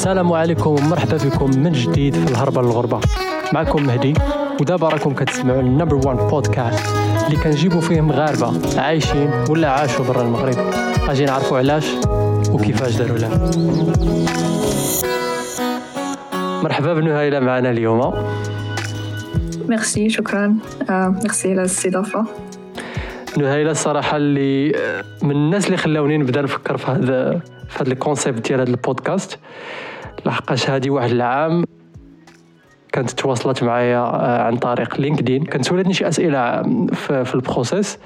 السلام عليكم ومرحبا بكم من جديد في الهربة للغربة. معكم مهدي ودابا راكم كتسمعوا ال number 1 بودكاست اللي كنجيبوا فيه مغاربه عايشين ولا عاشوا برا المغرب. أجي نعرفوا علاش وكيفاش داروا له مرحبا بنهيلة معنا اليوم. ميرسي شكرا. ميرسي على الاستضافه نهيلة الصراحه اللي من الناس اللي خلاوني نبدأ نفكر في هذا في هذا ال concept ديال هذا البودكاست. لحقاش هذه واحد العام كانت تواصلت معايا آه، عن طريق LinkedIn. كانت سولتني شي أسئلة في, ال process.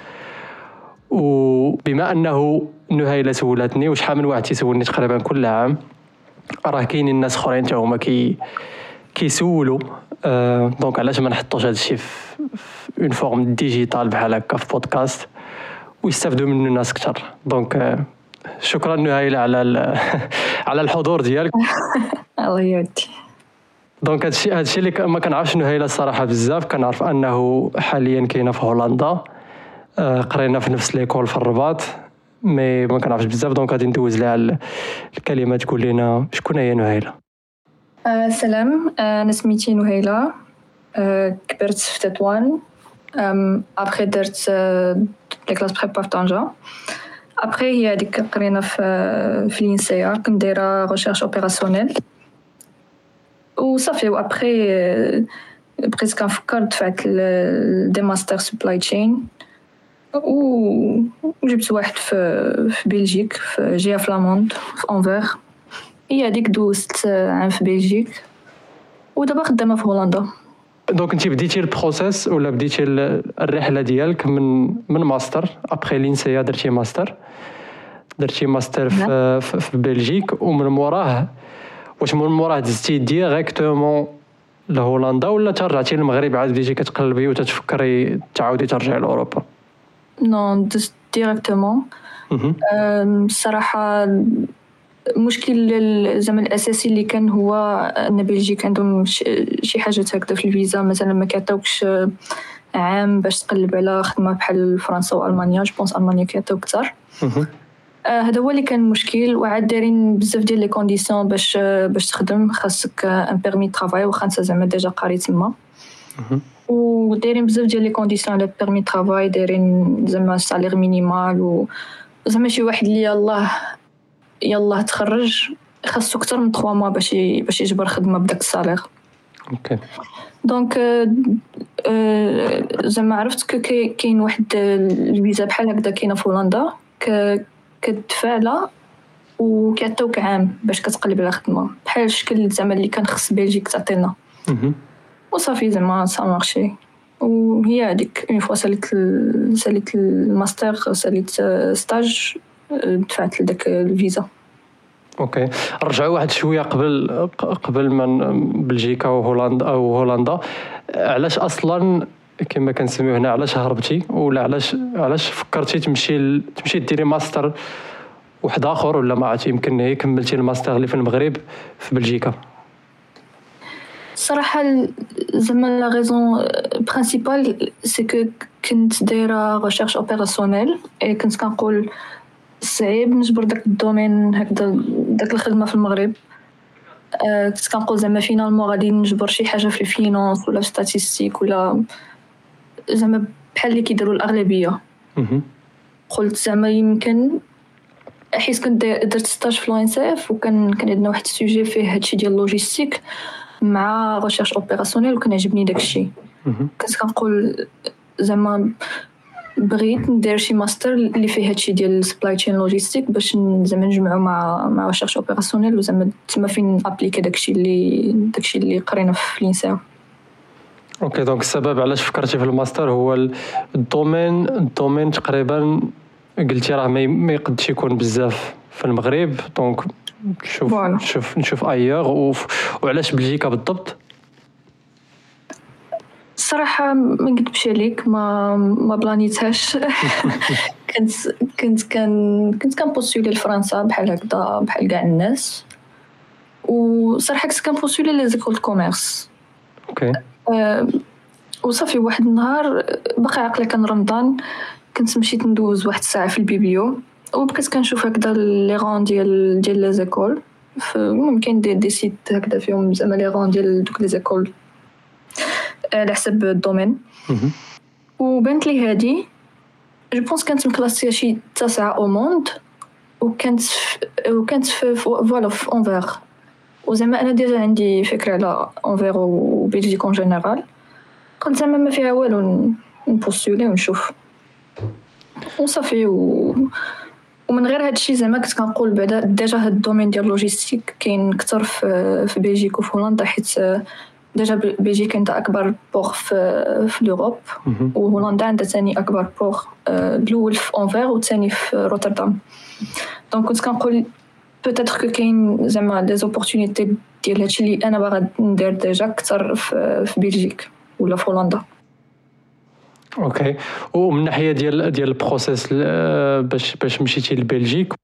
وبما أنه نهيله سولتني وشحال من واحد تيسولني تقريبا كل عام راه كاينين الناس أخرين حتى هما كي كيسولوا. أه donc علاش ما نحطوش هذا الشيء في en forme digitale بحال هكا في بودكاست ويستافدوا منه الناس أكثر donc أه شكرا نهيله على على الحضور ديالك. الله يودي donc هادشي هادشي اللي ما كنعرفش نهيله الصراحة بزاف. كنعرف أنه حاليا كاينة في هولندا. آه، قرينا في نفس l'école في الرباط mais ما كنعرفش بزاف. donc غادي ندوز لها الكلمة تقول لنا شكون هي نهيله آه سلام. آه، أنا سميتي نهيله آه كبرت في تطوان. ابخي درت لي classes prépa في طنجة. ابخي هي هذيك قرينا في في l'INSEA كنت دايره recherche opérationnelle وصافي وابخي بقيت كنفكر دفعت des masters supply chain وجبت واحد في في Belgique في région flamande في Anvers هي هذيك دوزت عام في Belgique ودابا خدامه في هولندا donc انت بديتي ال process ولا بديتي الرحلة ديالك من من ماستر؟ après l'INSEA درتي ماستر. درتي ماستر في, في Belgique ومن موراه واش من موراه دزتي directement لهولندا ولا ترجعتي للمغرب عاد بديتي كتقلبي وتتفكري تعاودي ترجعي لأوروبا؟ non دزت directement الصراحه المشكل زعما الأساسي اللي كان هو أن Belgique عندهم شي حاجة هكذا في الفيزا. مثلا ما كيعطيوكش عام باش تقلب على خدمة بحال فرنسا وألمانيا. je pense ألمانيا كيعطيو أكثر. هذا هو اللي كان المشكل وعاد دايرين بزاف ديال les conditions باش باش تخدم. خاصك un permis travail واخا انت زعما déjà قاري تما. ودايرين بزاف ديال les conditions على permis travail دايرين زعما salaire minimal و زعما شي واحد اللي يلاه يلاه تخرج. خاصو أكثر من 3 mois باش باش يجبر خدمة بداك ال salaire OK. donc زعما عرفت كاين واحد الفيزا بحال هكذا كاينة في هولندا كتدفع لها وكيعطيوك عام باش كتقلب على خدمة. بحال الشكل زعما اللي كان خص Belgique تعطينا وصافي زعما ça a marché وهي هذيك une fois ساليت ساليت الماستر ساليت stage دفعت لداك الفيزا. OK. رجعوا واحد شوية قبل قبل من بلجيكا وهولندا أو هولندا. علاش أصلا كما كنسميو هنا علاش هربتي؟ ولا علاش علاش فكرتي تمشي تمشي ديري ماستر واحد آخر ولا ما عرفتي؟ يمكن هي كملتي الماستر اللي في المغرب في بلجيكا. صراحة زعما la raison principale c'est que كنت دايرة recherche opérationnelle et كنت كنقول صعيب نجبر داك ال domaine هكذا داك الخدمة في المغرب. كنت كنقول زعما finalement غادي نجبر شي حاجة في ال finance ولا في statistiques ولا زعما بحال اللي كيديروا الأغلبية. قلت زعما يمكن حيت كنت درت stage في l'ONCF وكان كان عندنا واحد ال sujet فيه هادشي ديال ال logistique مع recherche opérationnelle وكان عجبني داكشي. كنت كنقول زعما بغيت ندير شي ماستر اللي فيه هادشي ديال ال supply chain logistique باش زعما نجمعو مع مع recherche opérationnelle وزعما تما فين appliquer داكشي اللي داكشي اللي قرينا في l'INSEA OK donc السبب علاش فكرتي في الماستر؟ هو ال domaine ال domaine تقريبا قلتي راه ما يقدش يكون بزاف في المغرب donc نشوف نشوف نشوف ailleurs وعلاش بلجيكا بالضبط؟ الصراحة ما نكذبش عليك ما ما بلانيتهاش كنت كنت كان كنت كن postuler لفرنسا بحال هكذا بحال كاع الناس. وصراحة كنت كن postuler les écoles commerce. OK وصافي واحد النهار باقي عقلي كان رمضان كنت مشيت ندوز واحد الساعة في ال biblio وبقيت كنشوف هكذا les rangs ديال ديال les écoles. كاين des, des sites هكذا فيهم زعما les rangs ديال دوك les écoles. على حسب ال domaine وبانت لي هادي je pense كانت م classée شي تاسعة au monde وكانت وكانت في voilà في Anvers وزعما أنا déjà عندي فكرة على Anvers و Belgique en général قلت زعما ما فيها والو ن postuler ونشوف. وصافي و ومن غير هادشي زعما كنت كنقول بعدا déjà هاد ال domaine ديال logistique كاين كثر في, في Belgique وفي هولندا حيت déjà Belgique عندها اكبر بوغ في, في l'Europe وهولندا عندها ثاني اكبر بوغ الأول في Anvers والثاني في روتردام donc كنت كنقول peut-être que كاين زعما des opportunités ديال هادشي اللي أنا باغا ندير déjà كثر في, في Belgique ولا في هولندا OK ومن ناحيه ديال ديال ال process باش باش مشيتي ل Belgique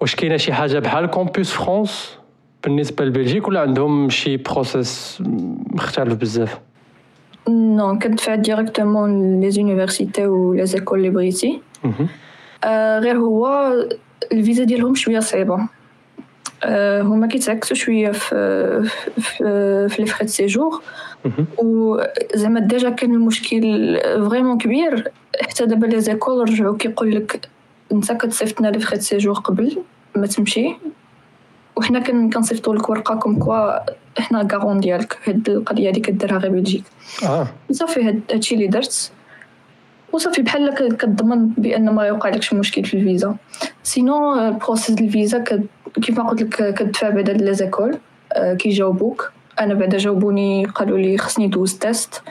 واش كاينة شي حاجة بحال Campus France بالنسبة لبلجيك ولا عندهم شي process مختلف بزاف؟ non كندفع directement les universités و les écoles اللي بغيتي غير هو الفيزا ديالهم شوية صعيبة. هما كيتعكسوا شوية في في, في les frais séjour وزعما déjà كان المشكل vraiment كبير. حتى دابا les écoles رجعوا كيقول لك أنت كتصيفط لنا les frais séjour قبل ما تمشي. وحنا كنصيفطوا لك ورقة comme quoi حنا garant ديالك هاد القضية هادي كديرها غير Belgique. آه. صافي هادشي اللي درت. وصافي بحال كتضمن بأن ما يوقع لكش مشكل في الفيزا. sinon process الفيزا كيف ما قلت لك كتدفع بعدا les écoles كيجاوبوك. أنا بعدا جاوبوني قالوا لي خصني دوز test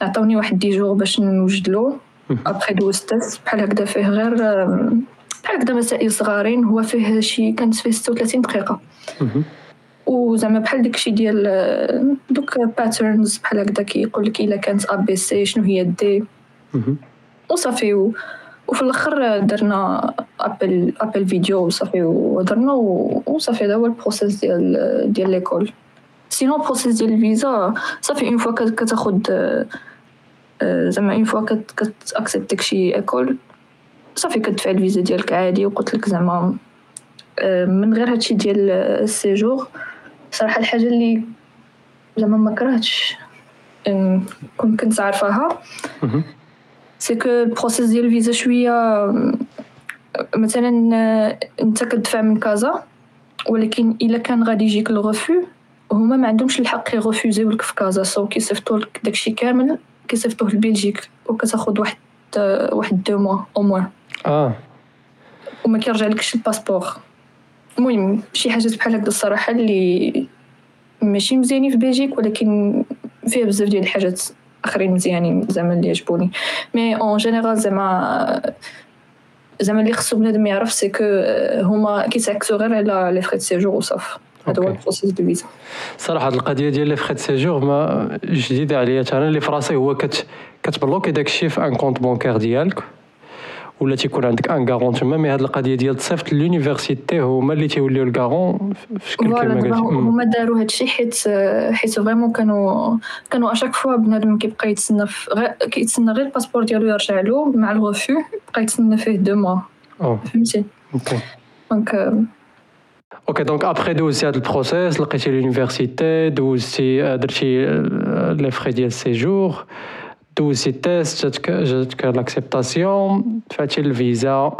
عطاوني واحد dix jours باش نوجدلو. ابخي دوز test بحال هكذا فيه غير بحال هكذا مسائل صغارين هو فيه شي كانت فيه 36 دقيقة. وزعما بحال داكشي ديال دوك patterns بحال هكذا كيقول لك إلا كانت A B C شنو هي D وصافي وفي الأخر درنا appel appel vidéo وصافي ودرنا وصافي هذا هو ال process ديال ديال l'école sinon ال process ديال الفيزا صافي une fois كتاخد زعما une fois كت accepte داكشي école صافي كتدفع الفيزا ديالك عادي وقلت لك زعما من غير هادشي ديال ال séjour صراحة الحاجة اللي زعما ما كرهتش كنت كنت عارفاها c'est que ال process ديال الفيزا شوية مثلا انت كتدفع من كازا ولكن إلا كان غادي يجيك الغفو هما ما عندهمش الحق ي refuser يو لك في كازا سو كيصيفطوا لك داكشي كامل كيصيفطوه ل Belgique وكتاخد واحد واحد deux mois au moins آه. وما كيرجع لكش ال passeport. المهم شي حاجات بحال هكذا الصراحة اللي ماشي مزيانين في Belgique ولكن فيها بزاف ديال الحاجات آخرين مزيانين زعما اللي عجبوني. mais en général زعما زعما اللي خصو بنادم يعرف c'est que هما كيتعكسو غير على les frais de séjour وصافي هذا هو ال process de visa. صراحة القضية ديال les frais de séjour ما جديدة عليا. أنا اللي في راسي هو كت كت bloquer داكشي في un compte bancaire ديالك؟ ولا تيكون عندك un garant تما mais هاد القضية ديال تصيفط l'université هما اللي تيوليو ال garant في شكل كيما قلتي. هما داروا هادشي حيت حيت vraiment كانوا كانوا à chaque fois بنادم كيبقى يتسنى كيتسنى غير ال passeport ديالو يرجع له مع الغفو بقى يتسنى فيه deux mois. فهمتي؟ OK donc OK donc après دوزتي هاد ال process لقيتي l'université دوزتي درتي les frais ديال ال séjour دوزتي test جاتك جاتك l'acceptation دفعتي الفيزا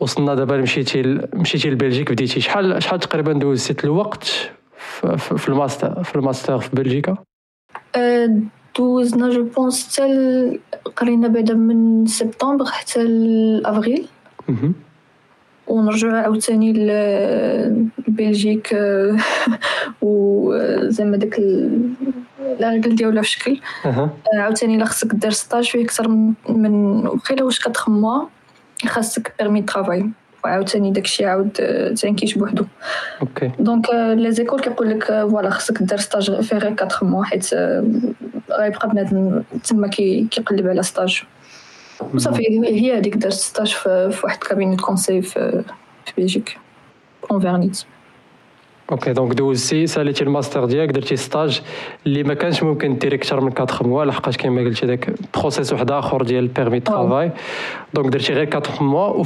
وصلنا دابا مشيتي مشيتي ل Belgique بديتي شحال شحال تقريبا دوزتي الوقت في الماستر في الماستر في بلجيكا دوزنا je pense حتى قرينا بعدا من سبتمبر حتى لافريل ونرجعو عاوتاني ل Belgique وزعما داك العقل ديالها في شكل. عاوتاني إلا خصك دير stage فيه أكثر من وقيلا واش كتخموا خاصك بيرمي ترافاي وعاوتاني داكشي عاود تنكيش بوحدو. أوكي دونك لي زيكول كيقول لك فوالا خصك دير ستاج فيه غير 4 موا حيت غيبقى بنادم تما كيقلب على ستاج وصافي هي هذيك درت ستاج في واحد كابيني كونساي في بلجيك اون فيرنيت أوكي دونك دوزتي ساليتي الماستر ديالك درتي ستاج اللي ما كانش ممكن ديري أكثر من 4 mois لحقاش كما قلتي داك process واحد اخر ديال permis travail donc درتي غير 4 mois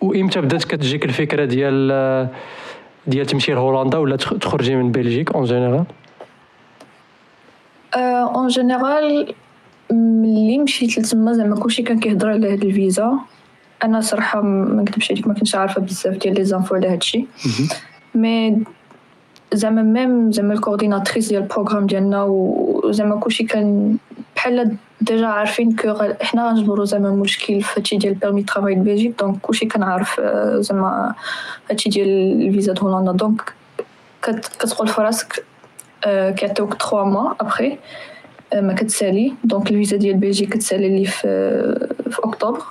وامتى بدات كتجيك الفكرة ديال ديال تمشي لهولندا ولا تخرجي من Belgique en général en général ملي مشيت لتما زعما كلشي كان كيهضر على هاد الفيزا أنا صراحة ما نكذبش عليك ما كنتش عارفة بزاف ديال les infos على هادشي. مي زعما même زعما ال coordinatrice ديال ال programme ديالنا وزعما كلشي كان بحال déjà عارفين que حنا غنجبرو زعما مشكل في هادشي ديال permis travail بلجيك donc كلشي كان عارف زعما هادشي ديال الفيزا de هولندا donc كتقول في راسك كيعطيوك 3 mois après ما كتسالي donc الفيزا ديال بلجيك كتسالي لي في في اكتوبر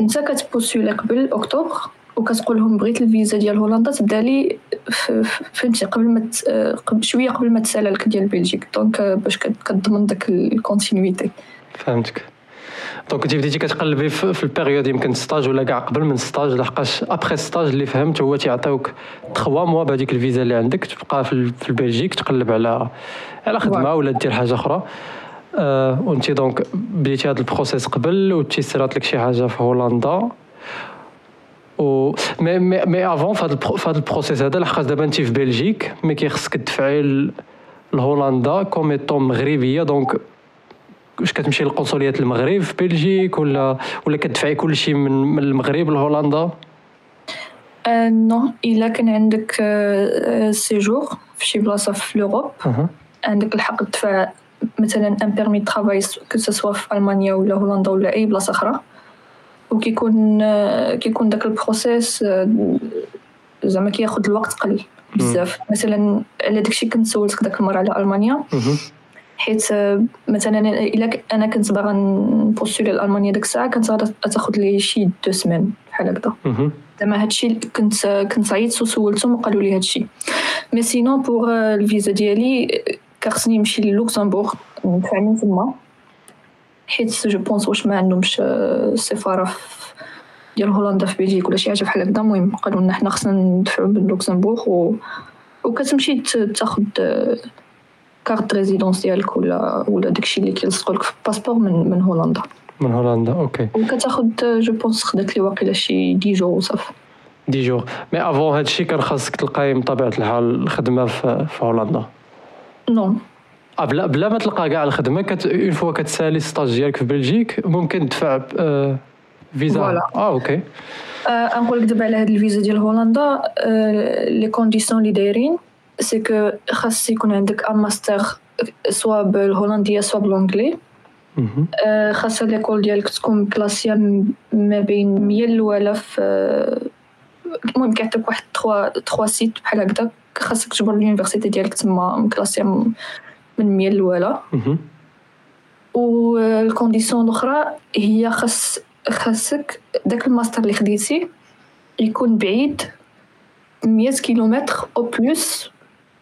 انت كت postuler قبل اكتوبر وكتقول لهم بغيت الفيزا ديال هولندا تبدا لي فهمتي قبل ما قبل شوية قبل ما تسالى لك ديال بلجيك donc باش كتضمن داك ال continuité فهمتك donc انت بديتي كتقلبي في ال période يمكن stage ولا كاع قبل من stage لحقاش après stage اللي فهمت هو تيعطيوك 3 mois بهذيك الفيزا اللي عندك تبقى في البلجيك تقلب على على خدمه ولا دير حاجة أخرى أه وانت donc بديتي هذا ال process قبل وتيسرات لك شي حاجة في هولندا و مي مي مي افون في هذا ال process هذا لحقاش دابا انت في بلجيك mais كيخصك تدفعي لهولندا comme étant مغربيه donc واش كتمشي للقنصليه المغرب في بلجيك ولا ولا كتدفعي كل شيء من من المغرب لهولندا؟ أه non. إلا كان عندك séjour في شي بلاصة في l'Europe عندك الحق تدفع مثلا un permis travail que في ألمانيا ولا هولندا ولا أي بلاصة أخرى. وكيكون كيكون داك ال process زعما كياخذ الوقت قليل بزاف. مثلا على داكشي كنت سولتك داك المرة على ألمانيا. حيت مثلا إلا أنا كنت باغا ن postuler لالمانيا ديك الساعة كانت غادا تاخذ لي شي deux semaines بحال هكذا زعما هادشي كنت كنت عيطت وسولتهم وقالوا لي هادشي. mais sinon pour الفيزا ديالي كخصني نمشي للوكسمبورغ ندفع من تما حيت je pense واش ما عندهمش سفاره ديال هولندا في بلجيك ولا شي حاجة بحال هكذا المهم قالوا لنا حنا خصنا ندفعو باللوكسمبورغ و وكتمشي تاخد carte résidence ديالك ولا ولا داكشي اللي كيلصقوا لك في ال passeport من من هولندا من هولندا أوكي وكتاخد جو بونس خدات لي واقيلا شي dix jours وصافي dix jours mais avant هادشي كان خاصك تلقاي بطبيعه الحال الخدمة في, في هولندا. non آه بلا بلا ما تلقى كاع الخدمة كت une fois كتسالي stage ديالك في بلجيك ممكن تدفع آه فيزا آه OK آه نقول لك دابا على هاد الفيزا ديال هولندا آه les conditions اللي دايرين. c'est que خاص يكون عندك un master soit بالهولندية soit ب l'anglais خاص l'école ديالك تكون classée ما بين 100 الاولى في المهم كيعطيك واحد 3 3 sites بحال هكذا. خاصك تجبر ال université ديالك تما م classée من 100 الاولى وال condition الأخرى هي خاص خاصك داك الماستر اللي خديتي يكون بعيد 100 كيلومتر أو plus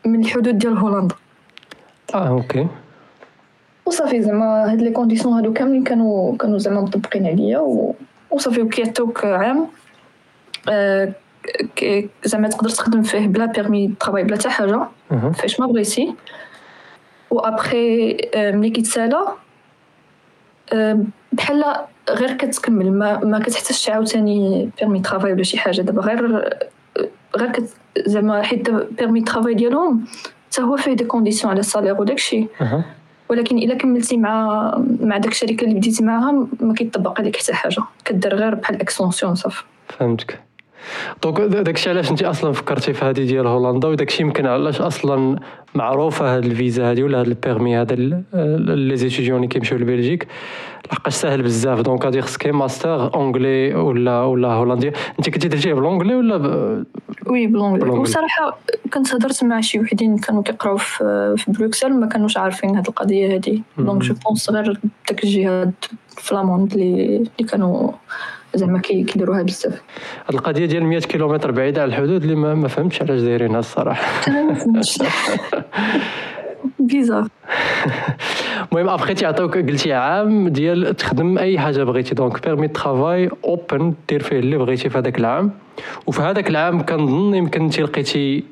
من الحدود ديال هولندا. آه OK. وصافي زعما هاد les conditions هادو كاملين كانوا كانوا زعما مطبقين عليا و... وصافي وكيعطيوك عام آه زعما تقدر تخدم فيه بلا permis travail بلا حتى حاجة. فاش ما بغيتي. و ابخي ملي كيتسالى بحال غير كتكمل ما, ما كتحتاجش عاوتاني permis travail ولا شي حاجة. دابا غير غير زعما حيت permis travail ديالهم حتى هو فيه des conditions على ال salaire وداكشي ولكن الا كملتي مع مع داك الشركة اللي بديتي معاها ما كيطبق عليك حتى حاجة كدير غير بحال extension صافي فهمتك donc داكشي علاش انت أصلا فكرتي في هذه ديال هولندا وداكشي يمكن علاش أصلا معروفه هاد الفيزا هادي ولا هاد ال permis هذا les étudiants اللي كيمشيو لبلجيك لحقاش ساهل بزاف donc غادي خصك master anglais ولا ولا هولنديه انت كنتي درتيه ب l'anglais ولا. oui ب l'anglais وصراحة كنت هضرت مع شي وحدين كانوا كيقراو في, في بروكسل ما كانوش عارفين هاد القضية هادي. donc je pense غير داك الجهاد flamande اللي اللي كانوا زعما كيديروها بزاف. هاد القضية ديال 100 كيلومتر بعيدة على الحدود اللي ما, ما فهمتش علاش دايرينها الصراحة. bizarre المهم ابخي تيعطيوك قلتي عام ديال تخدم اي حاجة بغيتي donc permis travail open دير فيه اللي بغيتي في هذاك العام وفي هذاك العام كنظن يمكن انت لقيتي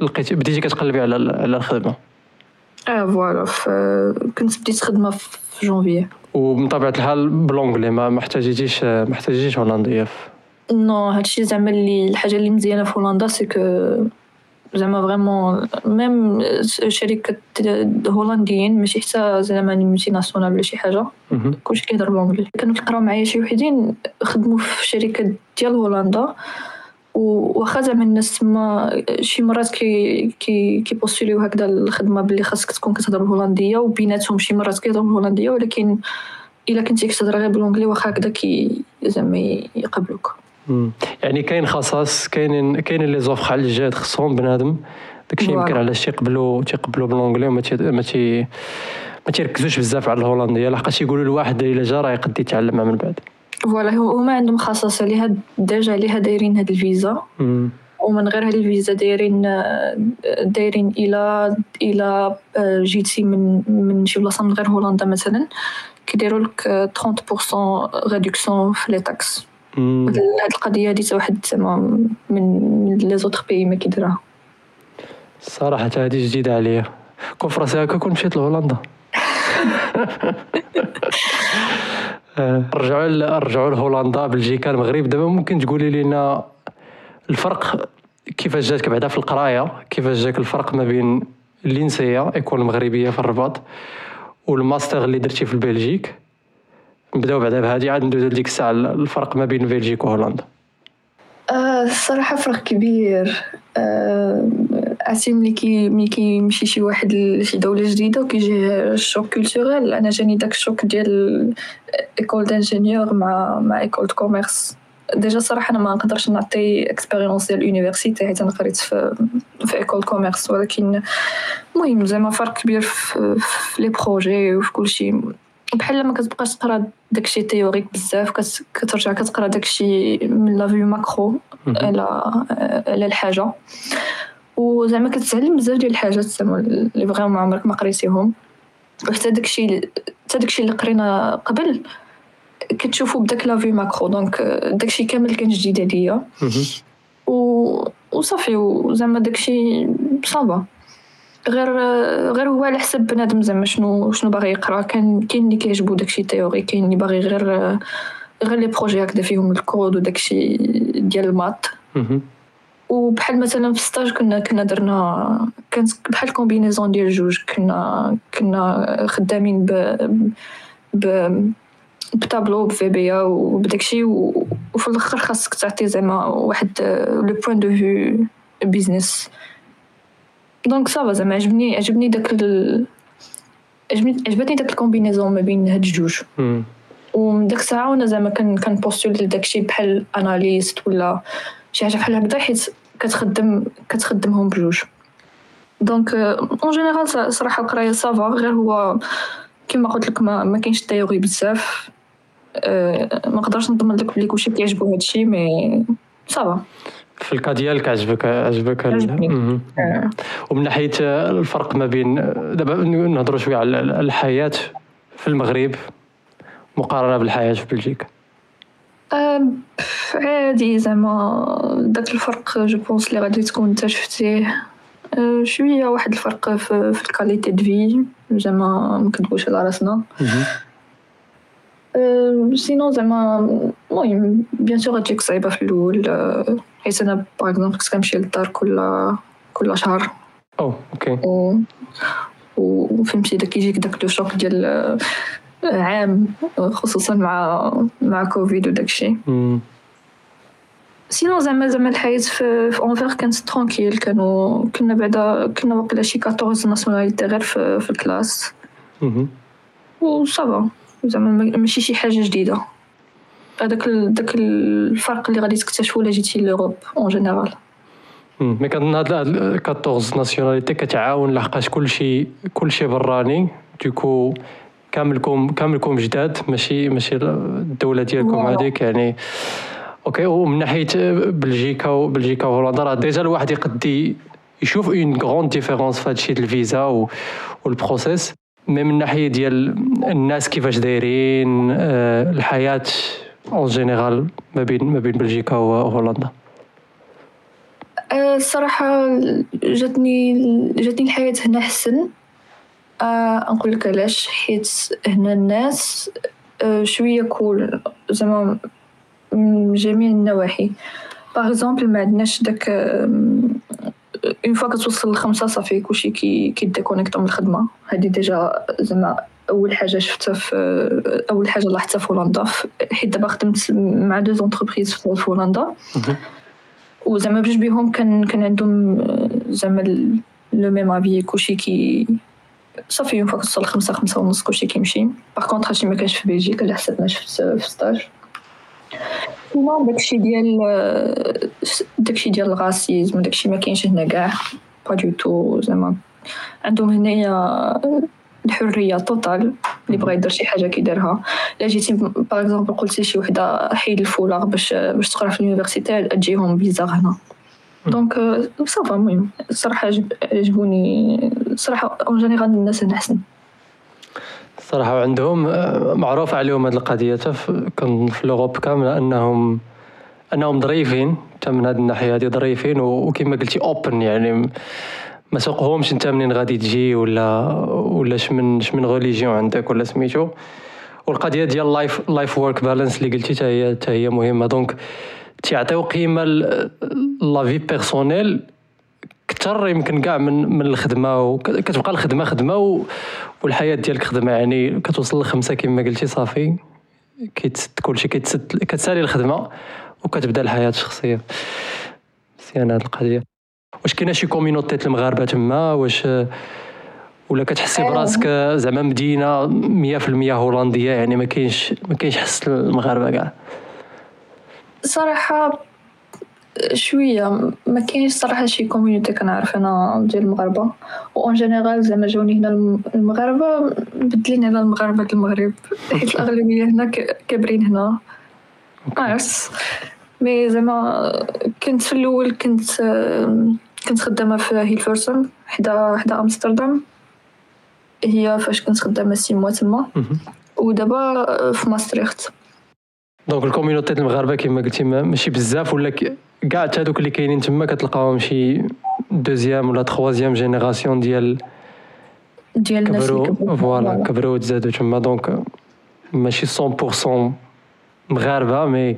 لقيتي بديتي كتقلبي على على الخدمه آه voilà كنت بديت خدمه في جونفي وبطبيعه الحال ب l'anglais ما محتاجيتيش ما محتاجيتيش هولنديه non هادشي زعما اللي الحاجة اللي مزيانه في هولندا c'est que زعما vraiment même شركة هولنديين ماشي حتى زعما multinationale ولا شي حاجة. كلشي كيهضر ب l'anglais كانوا كيقراو معايا شي وحدين خدموا في شركة ديال هولندا. واخا زعما الناس تما شي مرات كي كي كي postuler يو هكذا الخدمة باللي خاصك تكون كتهضر بالهولنديه وبيناتهم شي مرات كيهضروا بالهولنديه ولكن إلا كنتي كتهضر غير ب l'anglais واخا هكذا كي زعما يقبلوك. يعني كاين خصاص كاينين كاينين les offres على الجهات خصهم بنادم. داكشي يمكن علاش تيقبلوا تيقبلوا ب l'anglais وما ما تي ما تيركزوش بزاف على الهولندية. لحقاش يقولوا لواحد إلا جا راه يقد يتعلمها من بعد. voilà هما عندهم خصاصة ليها déjà ليها دايرين هاد الفيزا. ومن غير هاد الفيزا دايرين دايرين إلى إلى جيتي من من شي بلاصة من غير هولندا مثلا كيديروا لك 30% réduction في les taxes. هاد القضية هادي حتى واحد زعما من les autres pays ما كيديرها. الصراحه هادي جديدة عليا. كون فراسي هكا كون مشيت لهولندا. رجعوا رجعوا لهولندا بلجيكا المغرب. دابا ممكن تقولي لنا الفرق كيفاش جاتك بعدا في القراية؟ كيفاش جاك الفرق ما بين l'INSEA école المغربية في الرباط والماستر اللي درتي في بلجيك؟ نبداو بعدا بهادي عاد ندوزو لديك الساعة الفرق ما بين بلجيك وهولندا. آه الصراحة فرق كبير. آه عرفتي ملي كي ملي كيمشي شي واحد لشي دولة جديدة وكيجيه ال choc culturel أنا جاني داك ال choc ديال école d'ingénieurs مع مع école de commerce. déjà صراحة أنا ما نقدرش نعطي expérience ديال ال université حيت أنا قريت في في école commerce ولكن المهم زعما فرق كبير في les projets وفي كلشي. بحال ما كتبقاش تقرا داكشي théorique بزاف كترجع كتقرا داكشي من la vue macro على على الحاجة. وزعما كتعلم بزاف ديال الحاجات زعما اللي vraiment عمرك ما قريتيهم. وحتى داكشي حتى داكشي اللي قرينا قبل كتشوفو بداك la vue macro donc داكشي كامل كان جديد عليا. و وصافي وزعما داكشي ça va. غير غير هو على حسب بنادم زعما شنو شنو باغي يقرا. كان كاين اللي كيعجبو داكشي théorie كاين اللي باغي غير غير les projets هكذا فيهم الكود وداكشي ديال les maths. وبحال مثلا في stage كنا كنا درنا كانت بحال combinaison ديال جوج كنا كنا خدامين ب ب ب Tableau ب Power BI وبداكشي وفي الآخر خاصك تعطي زعما واحد le point de vue business donc ça va زعما عجبني عجبني داك ال... عجبني عجبتني داك ال combinaison ما بين هاد الجوج ومن داك الساعة وأنا زعما كان كن postule لداكشي بحال analyste ولا شي حاجة بحال هكذا حيت كتخدم كتخدمهم بجوج donc en général صراحة القرايه ça va غير هو كما قلت لك ما, ما كاينش ال théorie بزاف أه ما نقدرش نضمن لك بلي كلشي كيعجبو هادشي mais ça va في ال cas ديالك عجبك عجبك ومن ناحية الفرق ما بين دابا نهضروا شوية على الحياة في المغرب مقارنة بالحياة في بلجيكا. عادي زعما داك الفرق je pense اللي غادي تكون انت شفتيه. شوية واحد الفرق في, في ال qualité de vie زعما ما كنكذبوش على راسنا. sinon زعما المهم bien sûr غتجيك صعيبه في الأول حيت أنا par exemple كنت كنمشي للدار كل كل شهر أو أوكي و وفهمتي داك يجيك داك le choc ديال عام خصوصا مع مع كوفيد وداكشي sinon زعما زعما الحياة في, في Anvers كانت tranquille كانوا كنا بعدا كنا واقيلا شي 14 nationalités غير في, في la classe و صافا زعما ماشي شي حاجة جديدة. هذاك داك الفرق اللي غادي تكتشفو الا جيتي l'Europe en général mais كنظن هاد 14 nationalités كتعاون لحقاش كلشي كلشي براني donc كاملكم كاملكم جداد. ماشي ماشي الدولة ديالكم هذيك يعني. أوكي ومن ناحية بلجيكا وبلجيكا وهولندا راه déjà الواحد يقد يشوف une grande différence في هادشي ديال الفيزا وال process mais من ناحية ديال الناس كيفاش دايرين الحياة en général ما بين ما بين بلجيكا وهولندا الصراحة جاتني جاتني الحياة هنا احسن أه نقول لك علاش؟ حيت هنا الناس أه شوية cool زعما من جميع النواحي. par exemple ما عندناش داك une fois كتوصل لخمسة صافي كلشي كي كي déconnectو من الخدمة. هادي déjà زعما أول حاجة شفتها في أول حاجة لاحظتها في هولندا حيت دابا خدمت مع deux entreprises في هولندا. وزعما بجوج بيهم كان كان عندهم زعما le même avis كلشي كي صافي يوم فوا كتوصل خمسة خمسة ونص كلشي كيمشي. par contre هادشي مكانش في بلجيك على حسب ما شفت في stage. sinon داكشي ديال داكشي ديال ال racisme داكشي ما كاينش هنا كاع pas du tout زعما. عندهم هنايا الحرية totale اللي بغى يدير شي حاجة كيديرها. إلا جيتي par exemple قلتي شي وحدة حيد الفولاغ باش باش تقرا في ال université تجيهم bizarre هنا. donc صافا المهم. الصراحه عجبوني. الصراحه en général الناس هنا أحسن. صراحة عندهم معروف عليهم هذه القضية. كان في l'Europe كاملة أنهم أنهم ظريفين حتى من هذه الناحية هذه ظريفين وكما قلتي open يعني ما سوقهمش أنت منين غادي تجي ولا ولا شمن شمن religion عندك ولا سميتو. والقضية ديال life life work balance اللي قلتي حتى هي حتى هي مهمة. donc تيعطيو قيمة la vie personnelle كثر يمكن كاع من من الخدمة وكتبقى الخدمة خدمة والحياة ديالك خدمة. يعني كتوصل لخمسة كما قلتي صافي. كيتسد كلشي كيتسد كتسالي الخدمة وكتبدا الحياة الشخصية. مزيانه هذه القضية. واش كاينة شي community المغاربه تما؟ واش ولا كتحسي براسك زعما مدينة 100% هولندية؟ يعني ما كاينش ما كاينش حس المغاربه كاع. صراحة شوية ما كاينش صراحة شي community كنعرف أنا ديال المغاربة. en général زعما جاوني هنا المغاربه بدلين على المغاربة المغرب. حيت الأغلبية هنا كابرين هنا. عرفت mais زعما كنت في الأول كنت كنت خدامة في هيلفرسوم حدا حدا أمستردام. هي فاش كنت خدامة six mois تما. ودابا في ماستريخت donc ال community المغاربة كما قلتي ماشي بزاف ولا كاع هادوك اللي كاينين تما كتلقاوهم شي deuxième ولا troisième génération ديال ديال الناس اللي voilà كبروا وتزادوا تما. donc ماشي 100% مغاربة mais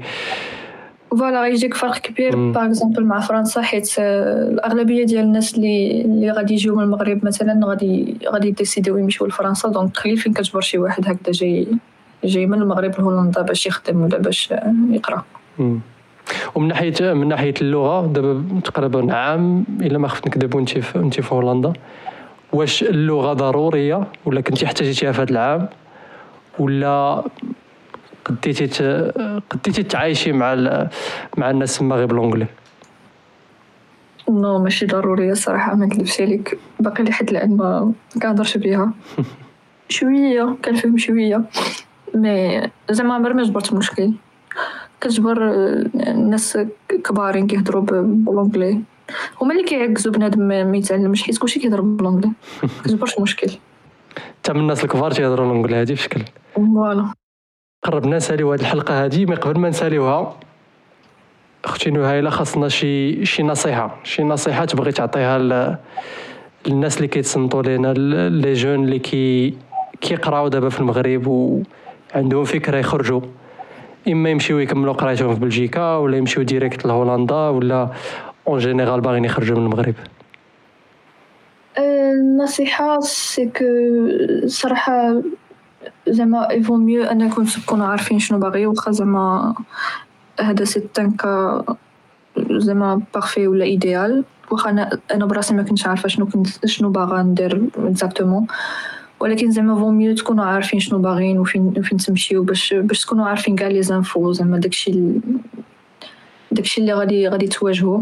voilà يجيك فرق كبير. par exemple مع فرنسا حيت الأغلبية ديال الناس اللي اللي غادي يجيو من المغرب مثلا غادي غادي يديسيديو يمشيو لفرنسا. دونك تخيل فين كتجبر شي واحد هكذا جاي جاي من المغرب لهولندا باش يخدم ولا باش يقرأ. ومن ناحيه من ناحية اللغة دابا تقريبا عام إلا ما خفت نكذب وانت في انت في هولندا. واش اللغة ضرورية؟ ولا كنتي احتاجيتيها في هذا العام؟ ولا قديتي قديتي تعايشي مع مع الناس تما غير بالونجلي نو ماشي ضرورية الصراحة ما نكذبش عليك. باقي لحد الآن ما كنهضرش بيها. شوية كنفهم شوية. mais زعما عمري ما جبرت مشكل. كتجبر الناس كبارين كيهضروا ب l'anglais هما اللي كيعكزوا بنادم ما يتعلمش حيت كلشي كيهضر ب l'anglais كتجبرش مشكل. حتى من الناس الكبار تيهضروا l'anglais هادي بشكل. voilà. قربنا نساليو هذه الحلقة هذه mais قبل ما نساليوها أختي نهيله خاصنا شي شي نصيحة. شي نصيحة تبغي تعطيها للناس اللي كيتصنتوا لينا les jeunes اللي كي كيقراو دابا في المغرب وعندهم فكرة يخرجوا إما يمشيو يكملوا قرايتهم في بلجيكا ولا يمشيو direct لهولندا ولا en général باغيين يخرجوا من المغرب؟ النصيحة c'est que صراحة زعما il vaut mieux أنكم تكونوا عارفين شنو باغي واخا زعما هذا c'est cas زعما parfait ولا idéal واخا أنا أنا براسي ما كنتش عارفة شنو كنت شنو باغا ندير exactement ولكن زعما vaut mieux تكونوا عارفين شنو باغيين وفين فين تمشيو باش باش تكونوا عارفين كاع les infos زعما داكشي داكشي اللي غادي غادي تواجهوا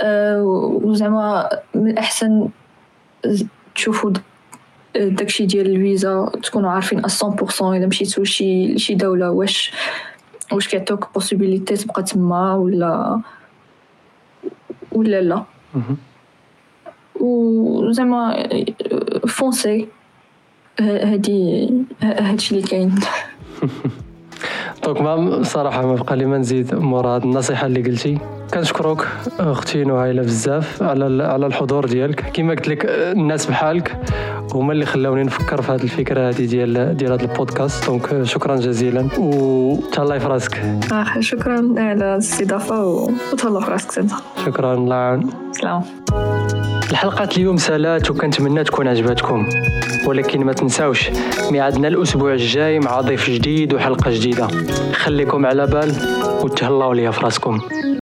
أه وزعما من الاحسن تشوفوا داكشي ديال الفيزا تكونوا عارفين 100% إلا مشيتو لشي لشي دولة واش واش كيعطيوك possibilité تبقى تما ولا ولا لا. وزعما فونسي هادي هادشي اللي كاين. donc ما صراحة ما بقى لي ما نزيد مورا هاد النصيحة اللي قلتي. كنشكروك أختي نهيله بزاف على على الحضور ديالك. كما قلت لك الناس بحالك هما اللي خلاوني نفكر في هذه الفكرة هذه ديال ديال هذا البودكاست. donc شكرا جزيلا. وتهلاي في راسك. آه شكرا على الاستضافة وتهلا في راسك انت شكرا الله يعاون. سلام. الحلقة اليوم سالات وكنتمنى تكون عجبتكم. ولكن ما تنساوش ميعادنا الأسبوع الجاي مع ضيف جديد وحلقة جديدة. خليكم على بال وتهلاو ليا في راسكم.